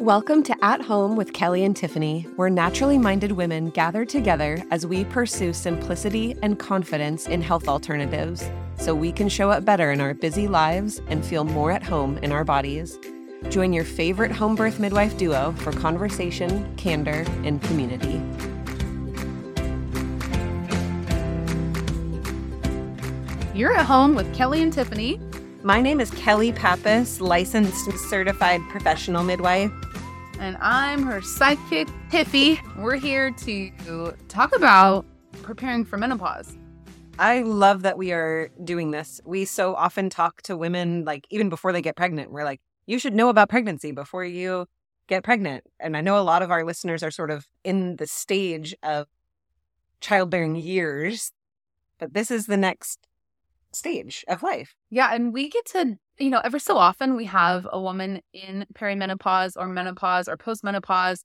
Welcome to At Home with Kelly and Tiffany, where naturally minded women gather together as we pursue simplicity and confidence in health alternatives so we can show up better in our busy lives and feel more at home in our bodies. Join your favorite home birth midwife duo for conversation, candor, and community. You're at home with Kelly and Tiffany. My name is Kelly Pappas, licensed certified professional midwife. And I'm her sidekick, Tiffy. We're here to talk about preparing for menopause. I love that we are doing this. We so often talk to women, like even before they get pregnant, we're like, you should know about pregnancy before you get pregnant. And I know a lot of our listeners are sort of in the stage of childbearing years, but this is the next stage of life. Yeah, and we get to, you know, every so often we have a woman in perimenopause or menopause or postmenopause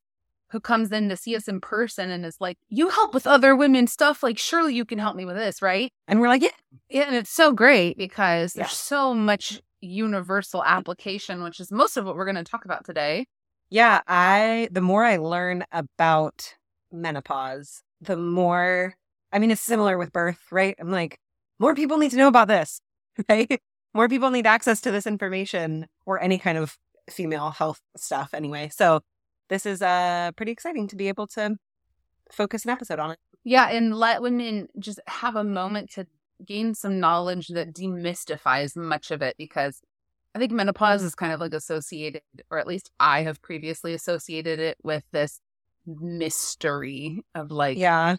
who comes in to see us in person and is like, You help with other women stuff. Like, surely you can help me with this, right? And we're like, Yeah. Yeah, and it's so great because Yeah. there's so much universal application, which is most of what we're going to talk about today. Yeah, I the more I learn about menopause, the more I mean it's similar with birth, right? I'm like, more people need to know about this, right? More people need access to this information or any kind of female health stuff anyway. So this is uh pretty exciting to be able to focus an episode on it. Yeah, and let women just have a moment to gain some knowledge that demystifies much of it because I think menopause is kind of like associated, or at least I have previously associated it with this mystery of like Yeah,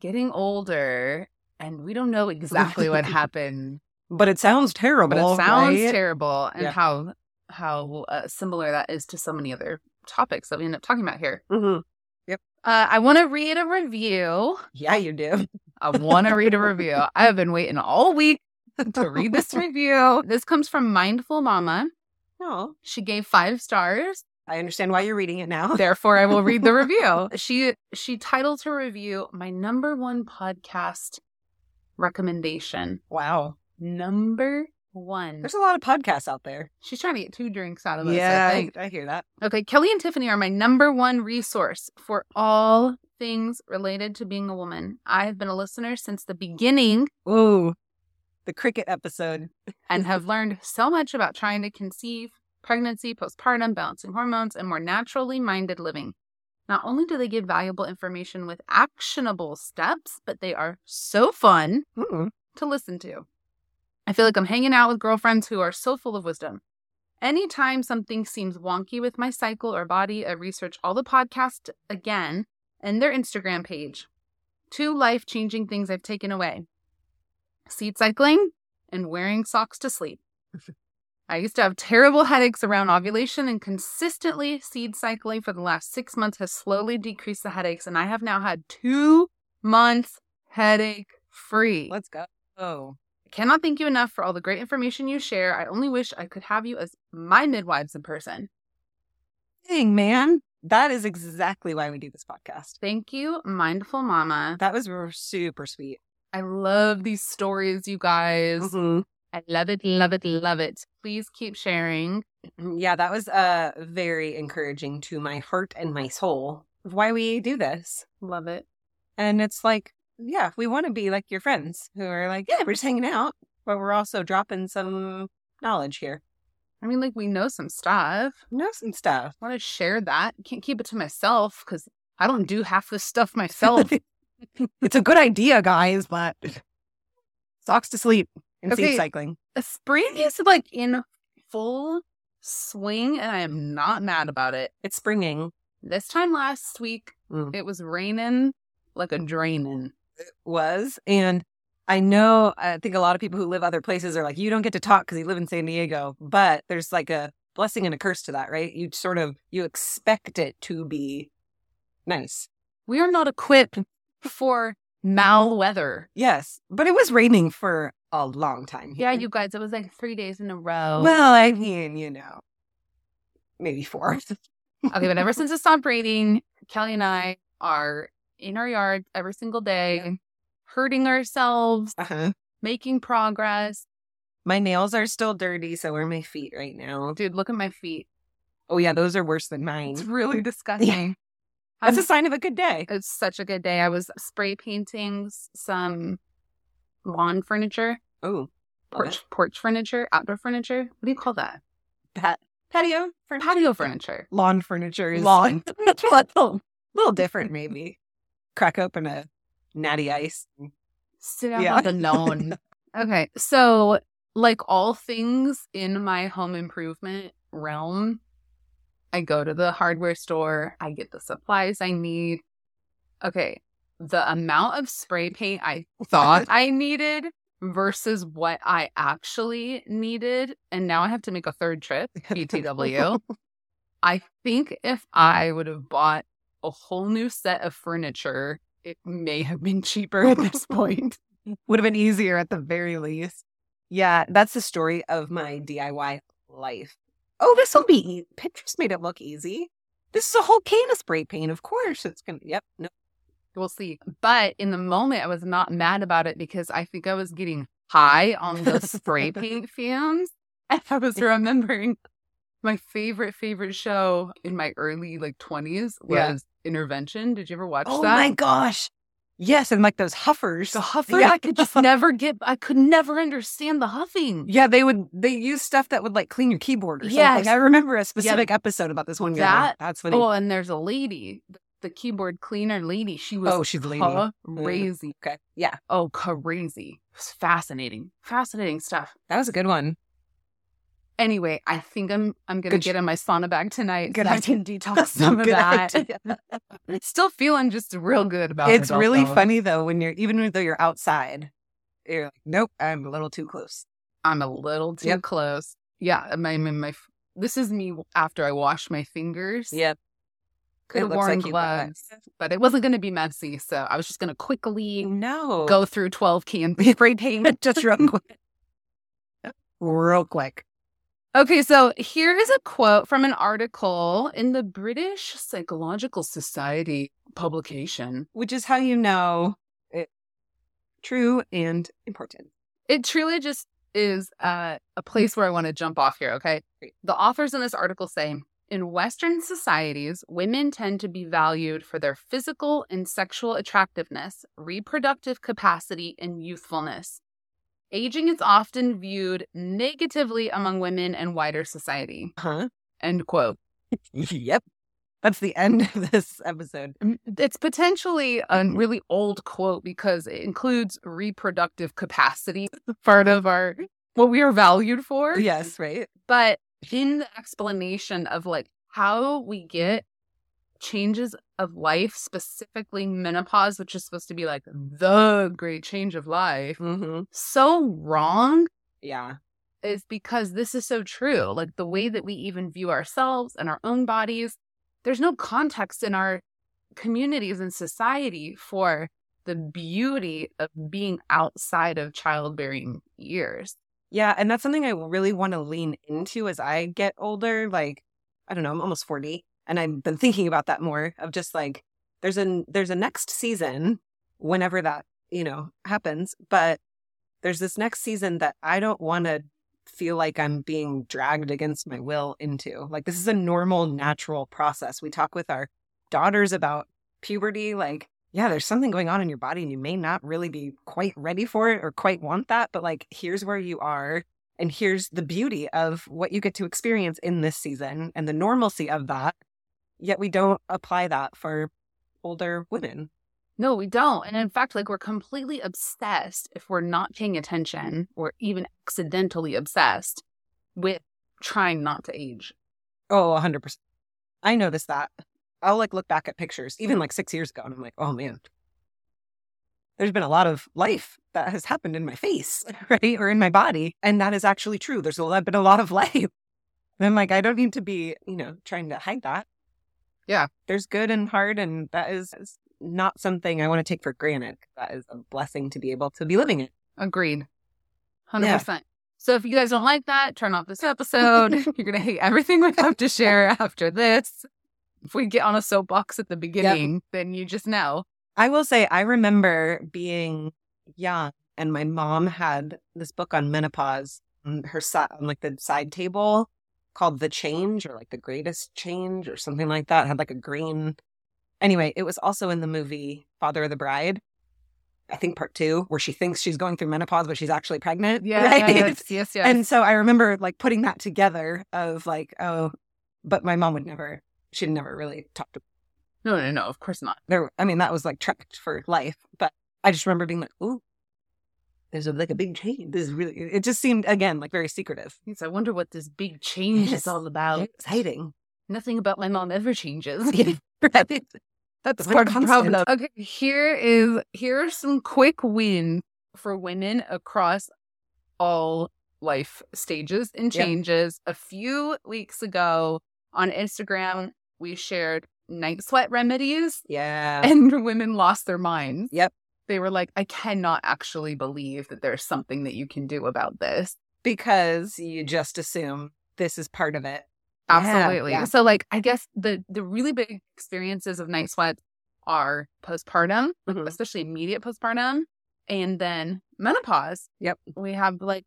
getting older and we don't know exactly what happened, but it sounds terrible. but it sounds right? terrible and Yeah. how how uh, similar that is to so many other topics that we end up talking about here. Mhm. Uh, I want to read a review. Yeah, you do. I want to read a review. I have been waiting all week to read this review. This comes from Mindful Mama. No, She gave five stars. I understand why you're reading it now. Therefore, I will read the review. She she titled her review "My Number One Podcast Recommendation." Wow, Number one. there's a lot of podcasts out there. She's trying to get two drinks out of us. I Yeah, think. I, I hear that. Okay, Kelly and Tiffany are my number one resource for all things related to being a woman. I have been a listener since the beginning Ooh, the cricket episode. and have learned so much about trying to conceive, pregnancy, postpartum, balancing hormones, and more naturally minded living. Not only do they give valuable information with actionable steps, but they are so fun Mm. to listen to. I feel like I'm hanging out with girlfriends who are so full of wisdom. Anytime something seems wonky with my cycle or body, I research all the podcasts again and their Instagram page. Two life changing things I've taken away seed cycling and wearing socks to sleep. I used to have terrible headaches around ovulation, and consistently seed cycling for the last six months has slowly decreased the headaches, and I have now had two months headache free. Let's go. Oh, cannot thank you enough for all the great information you share. I only wish I could have you as my midwives in person. dang, man. That is exactly why we do this podcast. Thank you, Mindful Mama. That was super sweet. I love these stories, you guys. Mhm. I love it, love it, love it. Please keep sharing. Yeah, that was uh, very encouraging to my heart and my soul of why we do this. Love it. And it's like, yeah, we want to be like your friends who are like, yeah, we're just hanging out, but we're also dropping some knowledge here. I mean, like, we know some stuff. Know some stuff. Want to share that. Can't keep it to myself because I don't do half this stuff myself. it's a good idea, guys, but socks to sleep and Okay. seed cycling. the spring is like in full swing, and I am not mad about it. It's springing. This time last week, Mm. it was raining like a draining. Was. And I know, I think a lot of people who live other places are like, you don't get to talk because you live in San Diego. But there's like a blessing and a curse to that, right? You sort of, you expect it to be nice. We are not equipped for mal weather. Yes. But it was raining for a long time. Yeah, you guys, it was like three days in a row. Well, I mean, you know, maybe four. okay, but ever since it stopped raining, Kelly and I are in our yard every single day, hurting ourselves, uh-huh. making progress. My nails are still dirty, so are my feet right now. Dude, look at my feet. Oh yeah, those are worse than mine. It's really disgusting. That's I'm- a sign of a good day. It's such a good day. I was spray painting some lawn furniture, Oh, porch porch furniture, outdoor furniture. What do you call that? pat patio furniture. Patio furniture. Lawn furniture is Lawn. a little, little different, maybe. Crack open a natty ice. Sit out Yeah. on the lawn. okay, so like all things in my home improvement realm, I go to the hardware store. I get the supplies I need. Okay, the amount of spray paint I thought I needed versus what I actually needed, and now I have to make a third trip. BTW. I think if I would have bought a whole new set of furniture, it may have been cheaper at this point. Would have been easier at the very least. Yeah, that's the story of my DIY life. Oh, this will be easy. Pinterest made it look easy. This is a whole can of spray paint. Of course, it's gonna. Yep. No. We'll see. But in the moment, I was not mad about it because I think I was getting high on the spray paint fumes. And I was remembering my favorite, favorite show in my early like 20s was Yeah. Intervention. Did you ever watch Oh that? my gosh. Yes, and like those huffers. The huffer, Yeah. I could just never get, I could never understand the huffing. Yeah, they would. They use stuff that would like clean your keyboard or Yes. something. I remember a specific episode about this one. guy. That- That's funny. Oh, and there's a lady, the keyboard cleaner lady. She was oh, she's lady. Mm. crazy. Okay. Yeah, Oh, crazy. It was fascinating. Fascinating stuff. that was a good one. Anyway, I think I'm I'm gonna Good sh- get in my sauna bag tonight. Good so I can detox some of that. Still feeling just real good about it. It's really though. funny though when you're even though you're outside, you're like, nope, I'm a little too close. I'm a little too Yep. close. Yeah, I'm, I'm my. This is me after I wash my fingers. Yep. could have worn like gloves, but it wasn't going to be messy. So I was just going to quickly No. go through 12 cans spray paint. just real quick. real quick. Okay, so here is a quote from an article in the British Psychological Society publication. Which is how you know it true and important. It truly just is uh, a place where I want to jump off here, okay? The authors in this article say in Western societies, women tend to be valued for their physical and sexual attractiveness, reproductive capacity, and youthfulness. Aging is often viewed negatively among women and wider society. Huh? End quote. yep. That's the end of this episode. It's potentially a really old quote because it includes reproductive capacity, part of our what we are valued for. Yes, right? But in the explanation of like how we get changes of life, specifically menopause, which is supposed to be like the great change of life, Mm-hmm. so wrong Yeah. is because this is so true. Like the way that we even view ourselves and our own bodies, there's no context in our communities and society for the beauty of being outside of childbearing years. Yeah, and that's something I really want to lean into as I get older. Like, I don't know, I'm almost 40, and I've been thinking about that more of just like there's a there's a next season whenever that, you know, happens, but there's this next season that I don't want to feel like I'm being dragged against my will into. Like this is a normal natural process. We talk with our daughters about puberty like yeah, there's something going on in your body and you may not really be quite ready for it or quite want that, but like here's where you are and here's the beauty of what you get to experience in this season and the normalcy of that. Yet we don't apply that for older women. No, we don't. And in fact, like we're completely obsessed if we're not paying attention or even accidentally obsessed with trying not to age. Oh, 100%. I noticed that. I'll like look back at pictures, even like six years ago, and I'm like, oh man, there's been a lot of life that has happened in my face, right? Or in my body. And that is actually true. There's a lot, been a lot of life. And I'm like, I don't need to be, you know, trying to hide that. Yeah. There's good and hard, and that is not something I want to take for granted. That is a blessing to be able to be living it. Agreed. 100%. So if you guys don't like that, turn off this episode. You're going to hate everything we have to share after this. If we get on a soapbox at the beginning, then you just know. I will say, I remember being young, and my mom had this book on menopause on her side, on like the side table, called The Change or like The Greatest Change or something like that. It had like a green. Anyway, it was also in the movie Father of the Bride. I think part two, where she thinks she's going through menopause, but she's actually pregnant. Yeah, right? yes, yes, yes. And so I remember like putting that together of like, oh, but my mom would never, she'd never really talked to no, no, no, of course not. there. I mean, that was like tracked for life, but I just remember being like, ooh, there's a, like a big change. This is really, it just seemed again like very secretive. Yes, I wonder what this big change Yes. is all about. Exciting. Nothing about my mom ever changes. right. That's part of the problem. Okay, here is here are some quick wins for women across all life stages and Yep. changes. A few weeks ago on Instagram, we shared night sweat remedies, Yeah. and women lost their minds. Yep. They were like, I cannot actually believe that there's something that you can do about this. because you just assume this is part of it. Absolutely. yeah. So like I guess the the really big experiences of night sweats are postpartum, like, Mhm. especially immediate postpartum, and then menopause. Yep. We have like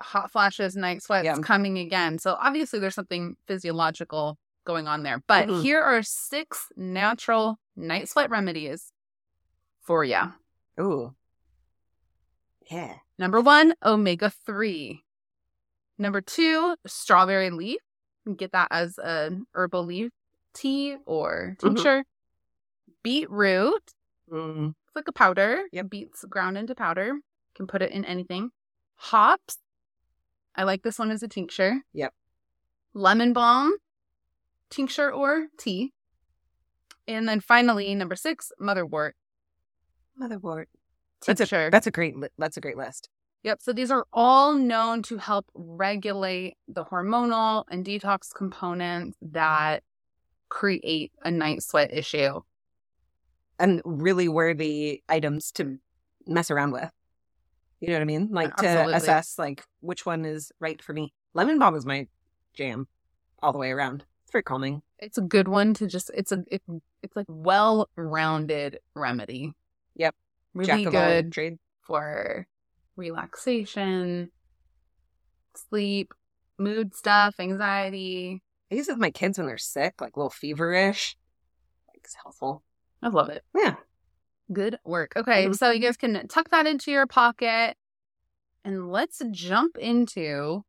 hot flashes, night sweats Yeah. coming again. So obviously there's something physiological going on there. But Mhm. here are six natural night sweat remedies for you. Ooh. Yeah. Number one, omega 3. Number two, strawberry leaf. You can get that as an herbal leaf tea or Mhm. tincture. Beetroot. Mm. It's like a powder. Yeah, Beets ground into powder. You can put it in anything. Hops. I like this one as a tincture. Yep. Lemon balm, tincture or tea. And then finally, number six, motherwort Motherboard. That's a tincture. that's a great that's a great list. Yep. So these are all known to help regulate the hormonal and detox components that create a night sweat issue. And really worthy items to mess around with. You know what I mean? Like to Absolutely. assess like which one is right for me. Lemon balm is my jam all the way around. It's very calming. It's a good one to just it's a it, it's like well-rounded remedy. Yep. Really good trades. for relaxation, sleep, mood stuff, anxiety. I use it with my kids when they're sick, like a little feverish. Like it's helpful. I love it. Yeah. Good work. Okay, Mhm. so you guys can tuck that into your pocket and let's jump into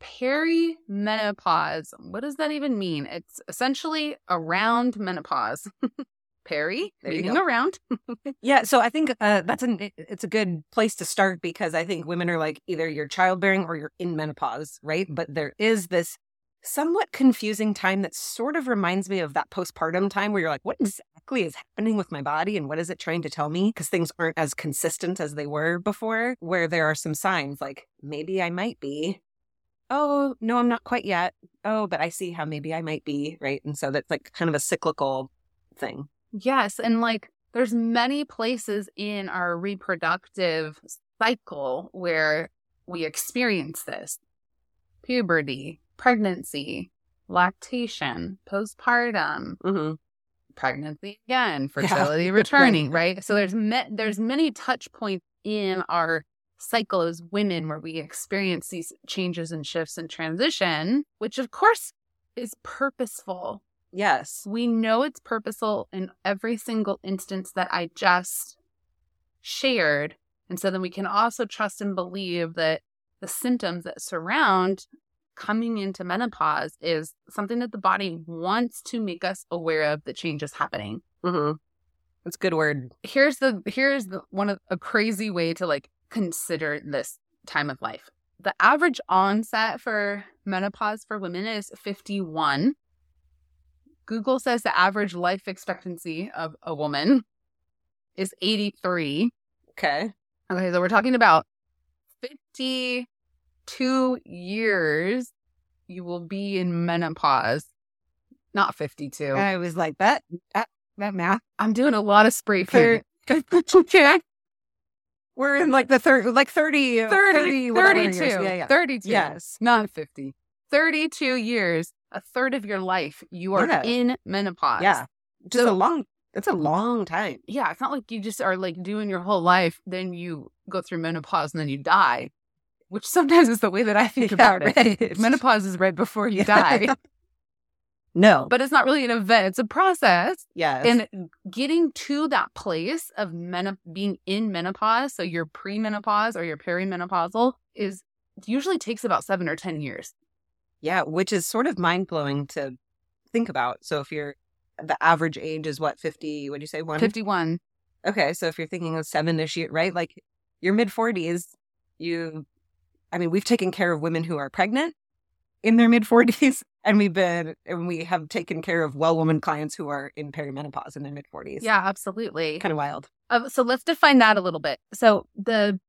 perimenopause. What does that even mean? It's essentially around menopause. Peri, There you meaning around. Yeah, so I think uh, that's an it's a good place to start because I think women are like either you're childbearing or you're in menopause, right? But there is this somewhat confusing time that sort of reminds me of that postpartum time where you're like, what exactly is happening with my body and what is it trying to tell me? Because things aren't as consistent as they were before, where there are some signs like maybe I might be. Oh, no, I'm not quite yet. Oh, but I see how maybe I might be, right? And so that's like kind of a cyclical thing. Yes, and like there's many places in our reproductive cycle where we experience this. Puberty, pregnancy, lactation, postpartum, Mm-hmm. pregnancy again, Yeah. fertility returning, right? So there's me- there's many touch points in our cycle as women where we experience these changes and shifts and transition, which of course is purposeful. Yes. We know it's purposeful in every single instance that I just shared. And so then we can also trust and believe that the symptoms that surround coming into menopause is something that the body wants to make us aware of the change is happening. Mm-hmm. That's a good word. Here's the here's the one of a crazy way to like consider this time of life. The average onset for menopause for women is 51. Google says the average life expectancy of a woman is 83. Okay. Okay, so we're talking about 52 years you will be in menopause. Not 52. I was like that. That, that math. I'm doing a lot of spray okay. We're in like the third, like 30, 30, 30 32. years. Yeah, yeah. 32. Yes. Not 50. 32 years, a third of your life, you are Yeah. in menopause. Yeah. Just So- a long, that's a long time. Yeah, it's not like you just are like doing your whole life, then you go through menopause and then you die. which sometimes is the way that I think about it. Menopause is right before you Yeah. die, no. but it's not really an event, it's a process. yes. And getting to that place of men- being in menopause, so your premenopause or your perimenopausal, is usually takes about seven or 10 years. Yeah, which is sort of mind blowing to think about. So if you're the average age is what, 50, what do you say, one? 51. Okay. So if you're thinking of seven ish year, right? Like your mid 40s, you, I mean, we've taken care of women who are pregnant in their mid 40s, and we've been, and we have taken care of well woman clients who are in perimenopause in their mid 40s. Yeah, absolutely. Kind of wild. Uh, so let's define that a little bit. So the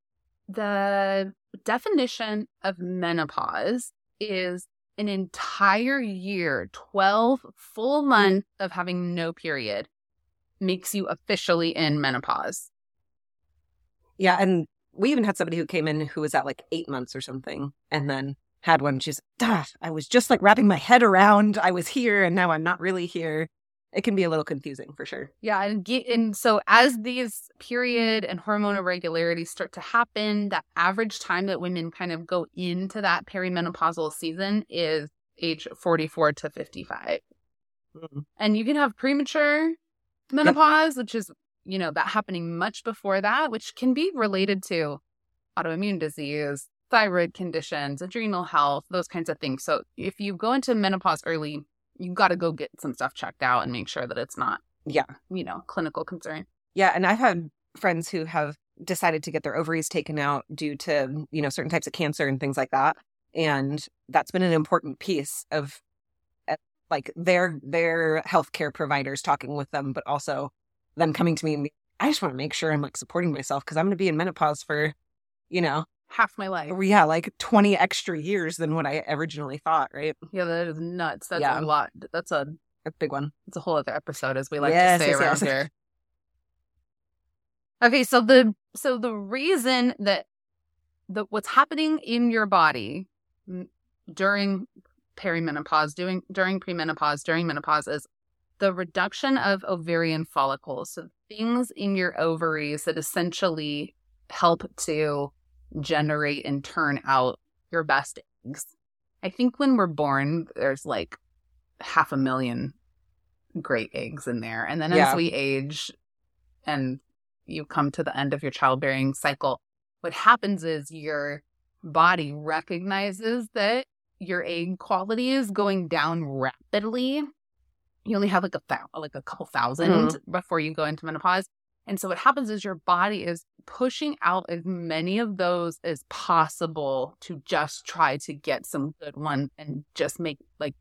the definition of menopause is an entire year, 12 full months of having no period makes you officially in menopause. Yeah. And we even had somebody who came in who was at like eight months or something and then had one. She's, I was just like wrapping my head around. I was here and now I'm not really here. It can be a little confusing for sure. Yeah, and ge- and so as these period and hormone irregularities start to happen, that average time that women kind of go into that perimenopausal season is age 44 to 55. Mm. And you can have premature menopause, which is, you know, that happening much before that, which can be related to autoimmune disease, thyroid conditions, adrenal health, those kinds of things. So if you go into menopause early, you got to go get some stuff checked out and make sure that it's not, Yeah. you know, clinical concern. Yeah, and I've had friends who have decided to get their ovaries taken out due to, you know, certain types of cancer and things like that. And that's been an important piece of uh, like their their healthcare providers talking with them, but also them coming to me and be, I just want to make sure I'm like supporting myself because I'm going to be in menopause for, you know, Half my life. yeah, like 20 extra years than what I originally thought, right? Yeah, that is nuts. That's Yeah. a lot. That's a A big one. It's a whole other episode, as we like Yes, to say yes, around yes. here. Okay, so the so the reason that the what's happening in your body during perimenopause, doing during premenopause, during menopause is the reduction of ovarian follicles. So things in your ovaries that essentially help to generate and turn out your best eggs. I think when we're born, there's like half a million great eggs in there. And then Yeah. as we age and you come to the end of your childbearing cycle, what happens is your body recognizes that your egg quality is going down rapidly. You only have like a like a couple 1000 mm-hmm. before you go into menopause. And so what happens is your body is pushing out as many of those as possible to just try to get some good ones and just make like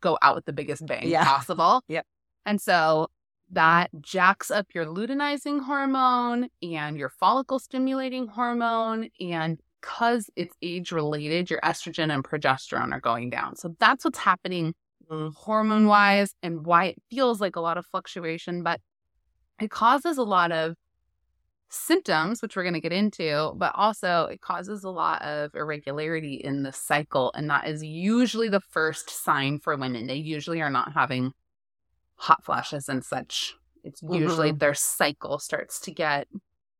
go out with the biggest bang Yeah. possible. Yep. And so that jacks up your luteinizing hormone and your follicle stimulating hormone. And because it's age related, your estrogen and progesterone are going down. So that's what's happening Mm. hormone wise and why it feels like a lot of fluctuation, but it causes a lot of symptoms, which we're going to get into, but also it causes a lot of irregularity in the cycle. And that is usually the first sign for women. They usually are not having hot flashes and such. It's usually Mhm. their cycle starts to get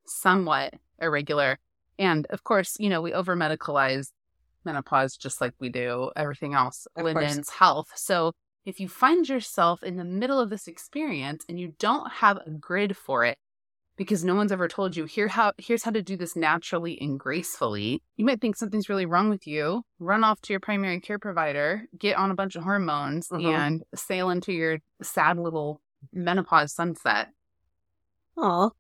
somewhat irregular. And of course, you know, we over medicalize menopause just like we do everything else, Of course. women's health. So if you find yourself in the middle of this experience and you don't have a grid for it because no one's ever told you here how here's how to do this naturally and gracefully you might think something's really wrong with you run off to your primary care provider get on a bunch of hormones Mhm. and sail into your sad little menopause sunset Oh,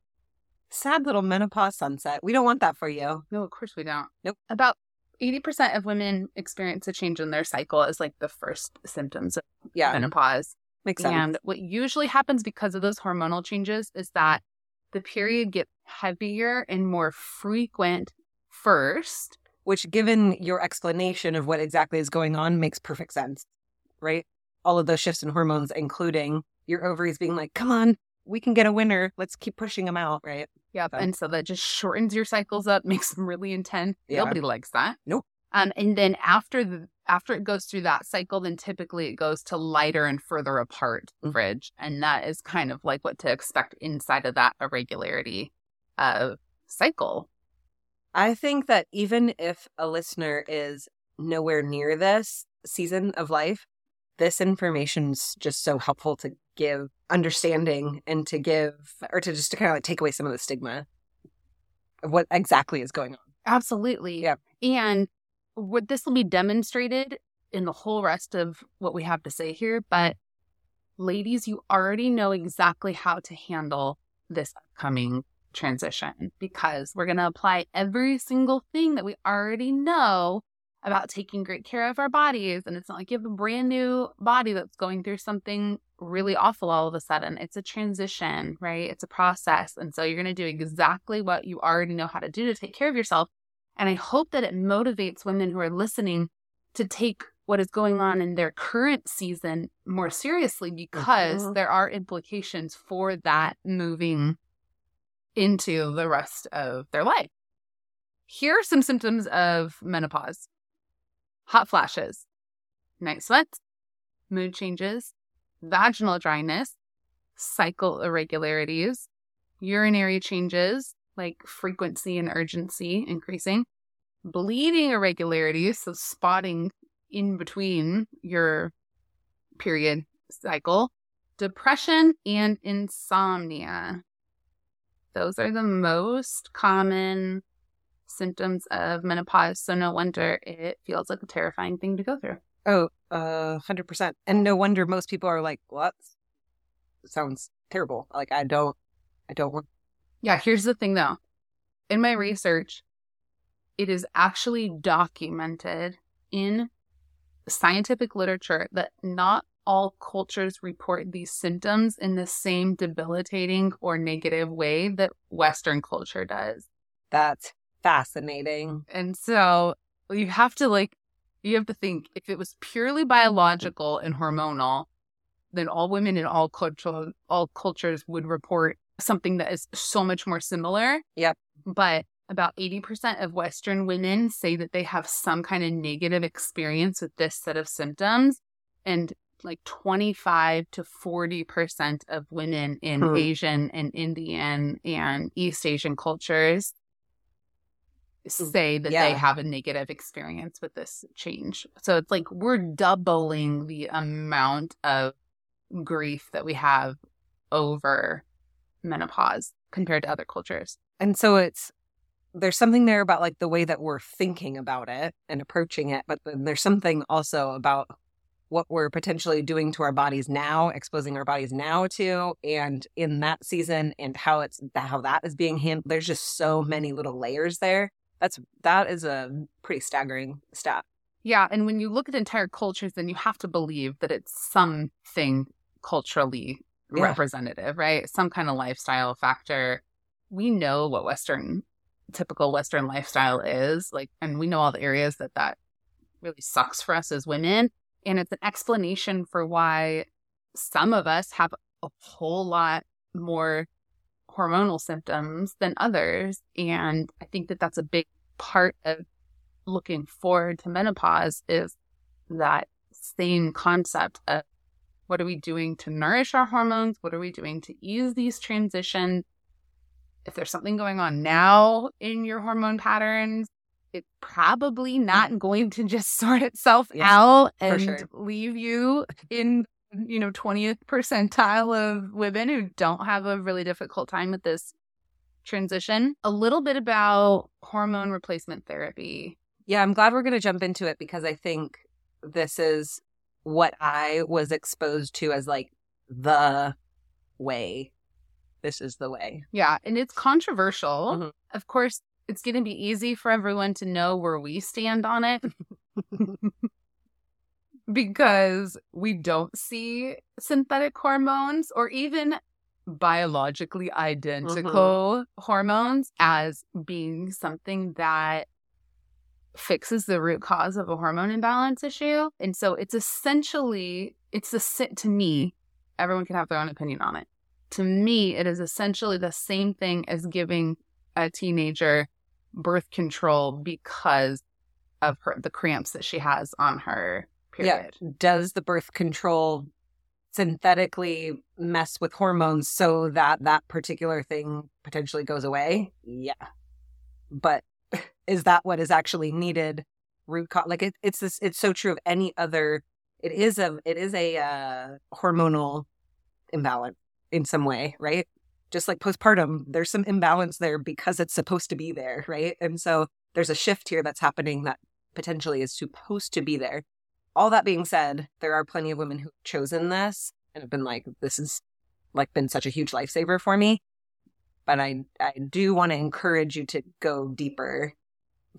sad little menopause sunset. We don't want that for you. no of course we don't Nope. about 80% of women experience a change in their cycle as like the first symptoms of Yeah, menopause makes sense. And what usually happens because of those hormonal changes is that the period gets heavier and more frequent first. Which, given your explanation of what exactly is going on, makes perfect sense, right? All of those shifts in hormones, including your ovaries being like, come on, we can get a winner. Let's keep pushing them out, right? Yep. And so that just shortens your cycles up, makes them really intense. Yeah. Nobody likes that. Nope. Um, and then after the after it goes through that cycle, then typically it goes to lighter and further apart Mhm. fridge. And that is kind of like what to expect inside of that irregularity uh cycle. I think that even if a listener is nowhere near this season of life, this information's just so helpful to give understanding and to give, or to just to kind of like take away some of the stigma of what exactly is going on. Absolutely. Yeah. And what this will be demonstrated in the whole rest of what we have to say here. But ladies, you already know exactly how to handle this upcoming transition because we're going to apply every single thing that we already know about taking great care of our bodies. And it's not like you have a brand new body that's going through something really awful all of a sudden. It's a transition, right? It's a process. And so you're going to do exactly what you already know how to do to take care of yourself. And I hope that it motivates women who are listening to take what is going on in their current season more seriously because Mhm. there are implications for that moving into the rest of their life. Here are some symptoms of menopause hot flashes, night sweats, mood changes, vaginal dryness, cycle irregularities, urinary changes like frequency and urgency increasing, bleeding irregularities, so spotting in between your period cycle, depression, and insomnia. Those are the most common symptoms of menopause. So, no wonder it feels like a terrifying thing to go through. Oh, uh, 100%. And no wonder most people are like, what? Sounds terrible. Like, I don't, I don't want. Yeah, here's the thing though. In my research, it is actually documented in scientific literature that not all cultures report these symptoms in the same debilitating or negative way that Western culture does. That's fascinating. And so you have to like, you have to think if it was purely biological and hormonal, then all women in all culture, all cultures would report something that is so much more similar. Yep. But about 80% of Western women say that they have some kind of negative experience with this set of symptoms. And like 25 to 40% of women in Hmm. Asian and Indian and East Asian cultures Mm. say that they have a negative experience with this change. So it's like we're doubling the amount of grief that we have over menopause compared to other cultures. And so it's, there's something there about like the way that we're thinking about it and approaching it, but then there's something also about what we're potentially doing to our bodies now, exposing our bodies now to, and in that season, and how it's how that is being handled. There's just so many little layers there. That's that is a pretty staggering stat. Yeah, and when you look at entire cultures, then you have to believe that it's something culturally Yeah. representative, right? Some kind of lifestyle factor. We know what Western, typical Western lifestyle is, like, and we know all the areas that that really sucks for us as women. And it's an explanation for why some of us have a whole lot more hormonal symptoms than others. And I think that that's a big part of looking forward to menopause is that same concept of what are we doing to nourish our hormones? What are we doing to ease these transitions? If there's something going on now in your hormone patterns, it's probably not going to just sort itself Yeah, out and sure. leave you in you know 20th percentile of women who don't have a really difficult time with this transition. A little bit about hormone replacement therapy. Yeah, I'm glad we're going to jump into it because I think this is what I was exposed to as like the way. This is the way. Yeah, and it's controversial. Mhm. Of course, it's going to be easy for everyone to know where we stand on it because we don't see synthetic hormones or even biologically identical mm-hmm. hormones as being something that fixes the root cause of a hormone imbalance issue. And so it's essentially it's the si- to me, everyone can have their own opinion on it. To me, it is essentially the same thing as giving a teenager birth control because of her the cramps that she has on her period. Does the birth control synthetically mess with hormones so that that particular thing potentially goes away? Yeah. But is that what is actually needed? Root cause, like it, it's this. It's so true of any other. It is a. It is a uh, hormonal imbalance in some way, right? Just like postpartum, there's some imbalance there because it's supposed to be there, right? And so there's a shift here that's happening that potentially is supposed to be there. All that being said, there are plenty of women who've chosen this and have been like, this is like been such a huge lifesaver for me. But I I do want to encourage you to go deeper.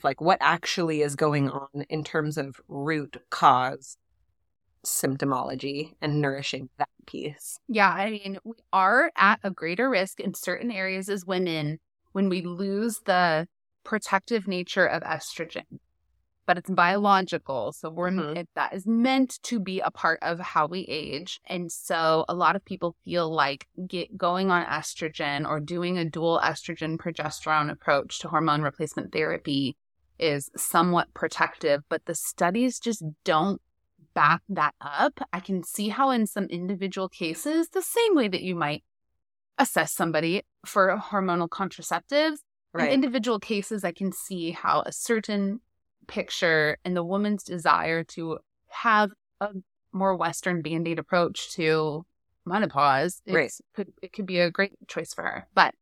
Like what actually is going on in terms of root cause symptomology and nourishing that piece. Yeah, I mean, we are at a greater risk in certain areas as women when we lose the protective nature of estrogen. But it's biological. So we're Mhm. it, that is meant to be a part of how we age. And so a lot of people feel like get going on estrogen or doing a dual estrogen progesterone approach to hormone replacement therapy is somewhat protective, but the studies just don't back that up. I can see how in some individual cases, the same way that you might assess somebody for hormonal contraceptives, in individual cases, I can see how a certain picture and the woman's desire to have a more Western band-aid approach to menopause Right. could it could be a great choice for her. But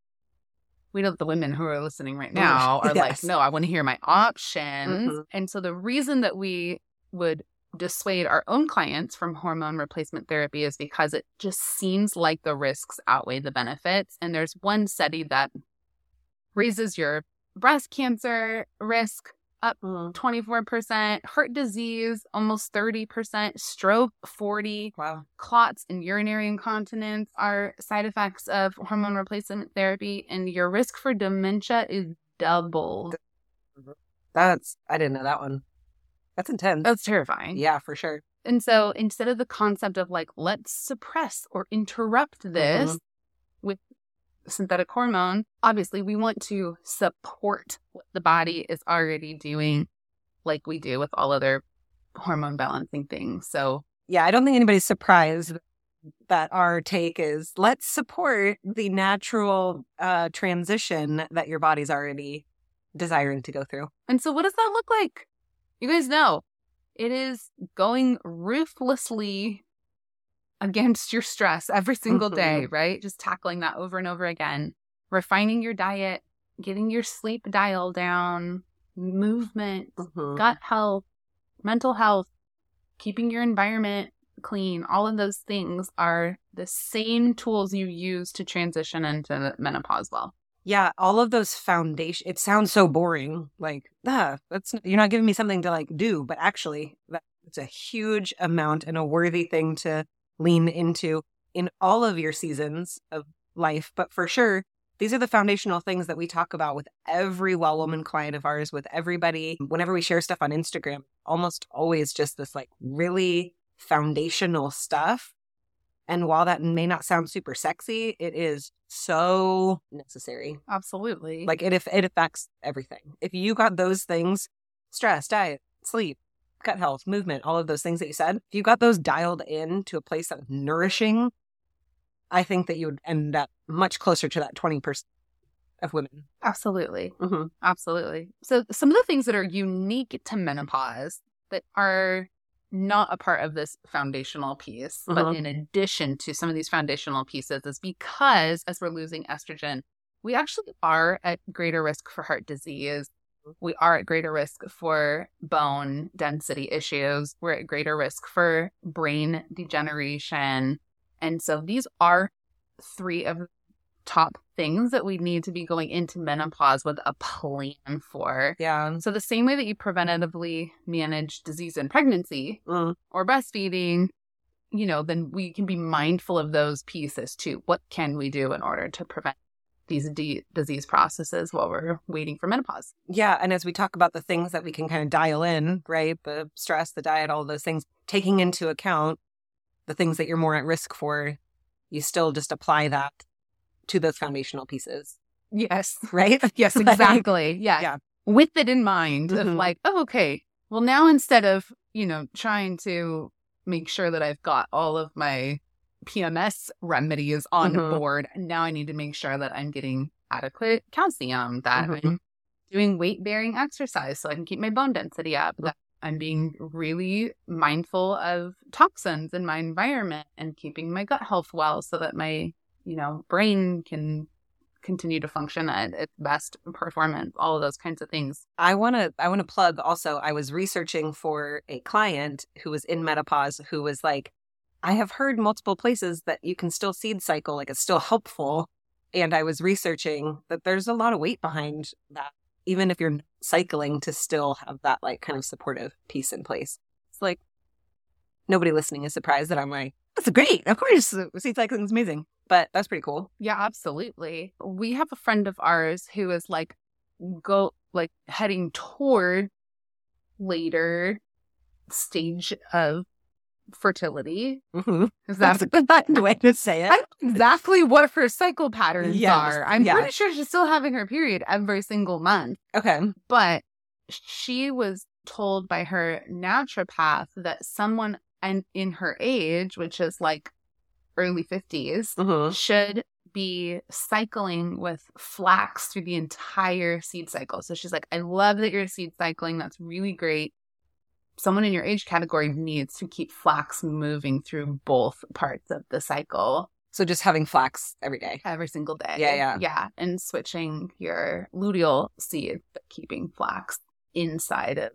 we know the women who are listening right now are like, no, I want to hear my options. Mhm. And so the reason that we would dissuade our own clients from hormone replacement therapy is because it just seems like the risks outweigh the benefits. And there's one study that raises your breast cancer risk up Mhm. 24%, heart disease almost 30%, stroke 40, Wow. clots and urinary incontinence are side effects of hormone replacement therapy and your risk for dementia is doubled. That's I didn't know that one. That's intense. That's terrifying. yeah, for sure. And so instead of the concept of like, let's suppress or interrupt this with synthetic hormone, obviously we want to support what the body is already doing, like we do with all other hormone balancing things. So, Yeah, I don't think anybody's surprised that our take is let's support the natural uh, transition that your body's already desiring to go through. and so what does that look like? You guys know it is going ruthlessly against your stress every single day, right? Just tackling that over and over again, refining your diet, getting your sleep dial down, movement, gut health, mental health, keeping your environment clean, all of those things are the same tools you use to transition into menopause well. Yeah, all of those foundation. It sounds so boring. Like, ah, that's you're not giving me something to like do, but actually, that it's a huge amount and a worthy thing to lean into in all of your seasons of life. But for sure, these are the foundational things that we talk about with every well woman client of ours, with everybody. Whenever we share stuff on Instagram, almost always just this like really foundational stuff. And while that may not sound super sexy, it is so necessary. Absolutely. Like it, it affects everything. If you got those things, stress, diet, sleep, gut health, movement, all of those things that you said, if you got those dialed in to a place of nourishing, I think that you would end up much closer to that 20% of women. Absolutely. Mm-hmm. Absolutely. So, some of the things that are unique to menopause that are not a part of this foundational piece, but Mhm. in addition to some of these foundational pieces, is because as we're losing estrogen, we actually are at greater risk for heart disease. We are at greater risk for bone density issues. We're at greater risk for brain degeneration. And so these are three of the top things that we need to be going into menopause with a plan for. Yeah. So the same way that you preventatively manage disease in pregnancy Mm. or breastfeeding, you know, then we can be mindful of those pieces too. What can we do in order to prevent these d- disease processes while we're waiting for menopause? Yeah. And as we talk about the things that we can kind of dial in, right? The stress, the diet, all those things, taking into account the things that you're more at risk for, you still just apply that to those foundational pieces, Yes. right? Yes, exactly. yeah. Yeah. With it in mind of Mhm. like, oh, okay, well, now instead of, you know, trying to make sure that I've got all of my PMS remedies on Mhm. board, now I need to make sure that I'm getting adequate calcium, that Mhm. I'm doing weight bearing exercise so I can keep my bone density up. That I'm being really mindful of toxins in my environment and keeping my gut health well so that my, you know, brain can continue to function at its best performance, all of those kinds of things. I want to I want to plug also I was researching for a client who was in menopause who was like I have heard multiple places that you can still seed cycle like it's still helpful and I was researching that there's a lot of weight behind that even if you're cycling to still have that like kind of supportive piece in place. It's like nobody listening is surprised that I'm like that's great. Of course, seed cycling is amazing but that's pretty cool. Yeah, absolutely. We have a friend of ours who is like go like heading toward later stage of fertility. Mm-hmm. Is that that's a good way to say it? exactly what her cycle patterns Yes, are? I'm yeah. pretty sure she's still having her period every single month, Okay. but she was told by her naturopath that someone and in her age, which is like early 50s, Mm-hmm. should be cycling with flax through the entire seed cycle. So she's like, I love that you're seed cycling. That's really great. Someone in your age category needs to keep flax moving through both parts of the cycle So just having flax every day. every single day. Yeah, yeah. Yeah. And switching your luteal seed, but keeping flax inside of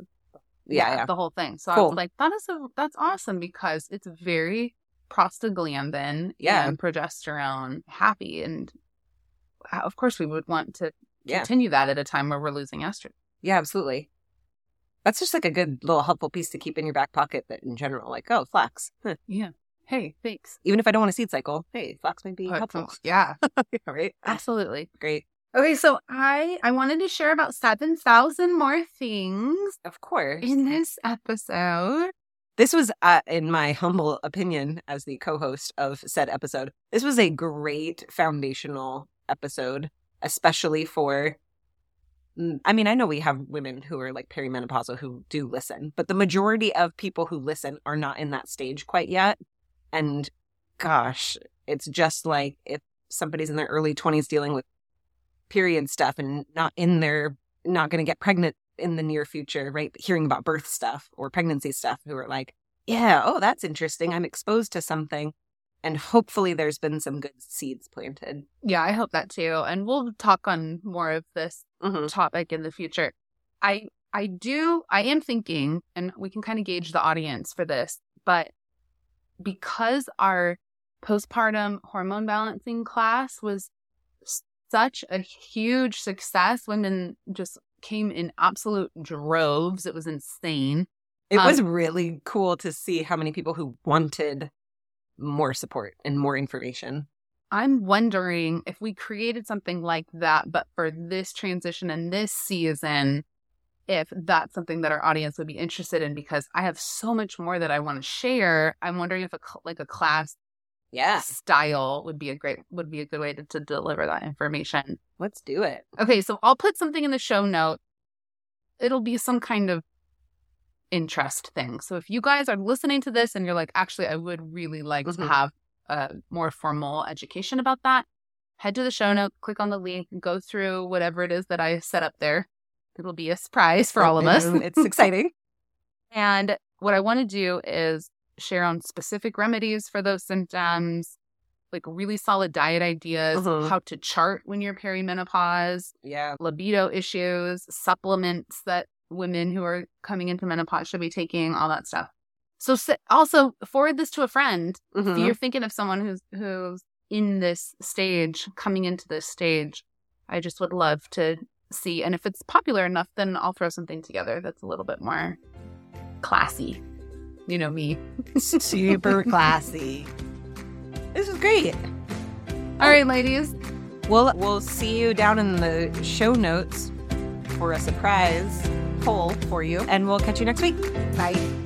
Yeah, yeah. the whole thing. So I Cool. was like, that is a that's awesome because it's very prostaglandin Yeah. and progesterone happy. And uh, of course we would want to Yeah. continue that at a time where we're losing estrogen. Yeah, absolutely. That's just like a good little helpful piece to keep in your back pocket that in general, like, oh, flax. Huh. Yeah. Hey, thanks. Even if I don't want a seed cycle, hey, flax may be Uh, helpful. Yeah, right? absolutely. Great. Okay, so I I wanted to share about seven thousand more things Of course. in this episode. This was, uh, in my humble opinion, as the co host of said episode, this was a great foundational episode, especially for. I mean, I know we have women who are like perimenopausal who do listen, but the majority of people who listen are not in that stage quite yet. And gosh, it's just like if somebody's in their early 20s dealing with period stuff and not in their, not going to get pregnant in the near future, right? Hearing about birth stuff or pregnancy stuff who are like, yeah, oh, that's interesting. I'm exposed to something. And hopefully there's been some good seeds planted. Yeah, I hope that too. And we'll talk on more of this Mm-hmm. topic in the future. I I do I am thinking and we can kind of gauge the audience for this, but because our postpartum hormone balancing class was such a huge success, women just came in absolute droves. It was insane. It Um, was really cool to see how many people who wanted more support and more information. I'm wondering if we created something like that, but for this transition and this season, if that's something that our audience would be interested in, because I have so much more that I want to share. I'm wondering if a like a class Yeah, style would be a great would be a good way to, to deliver that information. let's do it. Okay, so I'll put something in the show note. It'll be some kind of interest thing. So if you guys are listening to this and you're like, actually, I would really like to Mhm. have a more formal education about that, head to the show note, click on the link, go through whatever it is that I set up there. It'll be a surprise for all of us. it's exciting. And what I want to do is share on specific remedies for those symptoms, like really solid diet ideas, Mhm. how to chart when you're perimenopause, Yeah. libido issues, supplements that women who are coming into menopause should be taking, all that stuff. So also forward this to a friend if Mhm. you're thinking of someone who's who's in this stage, coming into this stage. I just would love to see, and if it's popular enough, then I'll throw something together that's a little bit more classy. You know me. Super classy. This is great. All right, ladies. We'll we'll see you down in the show notes for a surprise poll for you, and we'll catch you next week. Bye.